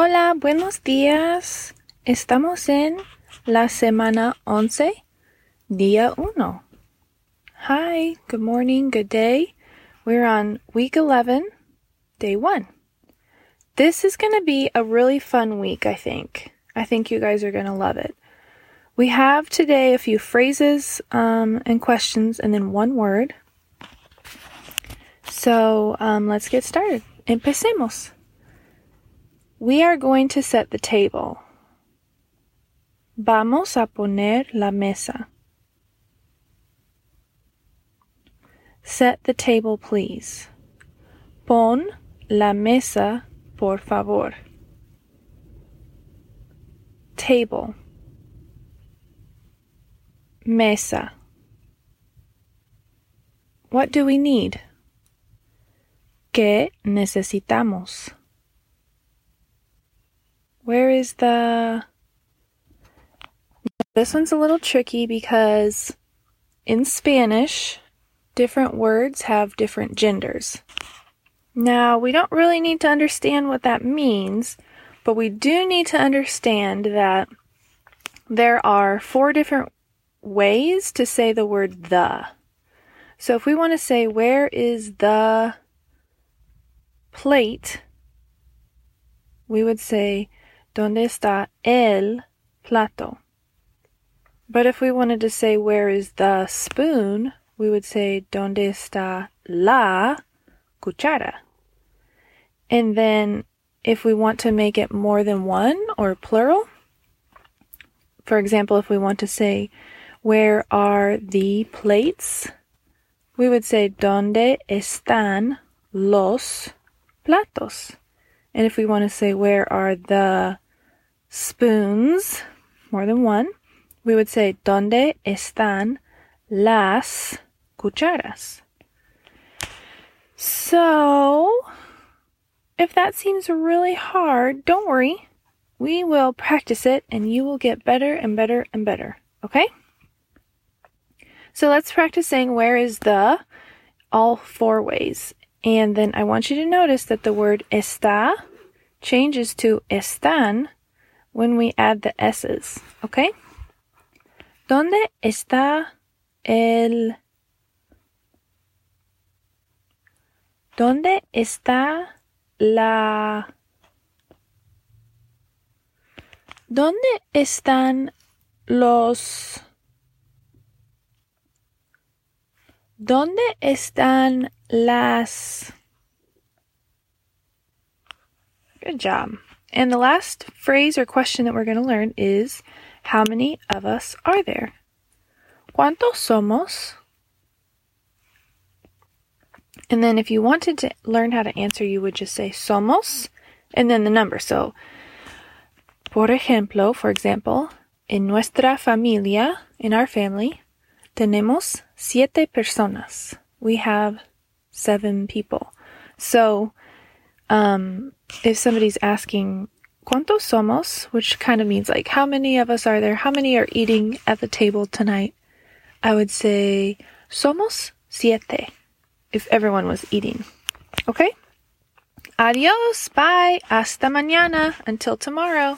Hola, buenos días. Estamos en la semana once, día uno. Hi, good morning, good day. We're on week 11, day one. This is going to be a really fun week, I think. I think you guys are going to love it. We have today a few phrases um, and questions and then one word. So um, let's get started. Empecemos. We are going to set the table. Vamos a poner la mesa. Set the table, please. Pon la mesa, por favor. Table. Mesa. What do we need? ¿Qué necesitamos? Where is the. This one's a little tricky because in Spanish, different words have different genders. Now, we don't really need to understand what that means, but we do need to understand that there are four different ways to say the word the. So if we want to say, where is the plate, we would say, ¿Dónde está el plato? But if we wanted to say where is the spoon, we would say ¿Dónde está la cuchara? And then if we want to make it more than one or plural, for example, if we want to say where are the plates, we would say ¿Dónde están los platos? And if we want to say where are the spoons, more than one, we would say ¿Dónde están las cucharas? So, if that seems really hard, don't worry. We will practice it and you will get better and better and better. Okay? So let's practice saying where is the all four ways. And then I want you to notice that the word está changes to están when we add the S's, okay? ¿Dónde está el... ¿Dónde está la... ¿Dónde están los... ¿Dónde están las... Good job. And the last phrase or question that we're going to learn is How many of us are there? ¿Cuántos somos? And then if you wanted to learn how to answer, you would just say somos and then the number. So, por ejemplo, for example, en nuestra familia, in our family, tenemos siete personas. We have seven people. So, um, if somebody's asking, ¿Cuántos somos? Which kind of means like, how many of us are there? How many are eating at the table tonight? I would say, somos siete, if everyone was eating. Okay? Adios. Bye. Hasta mañana. Until tomorrow.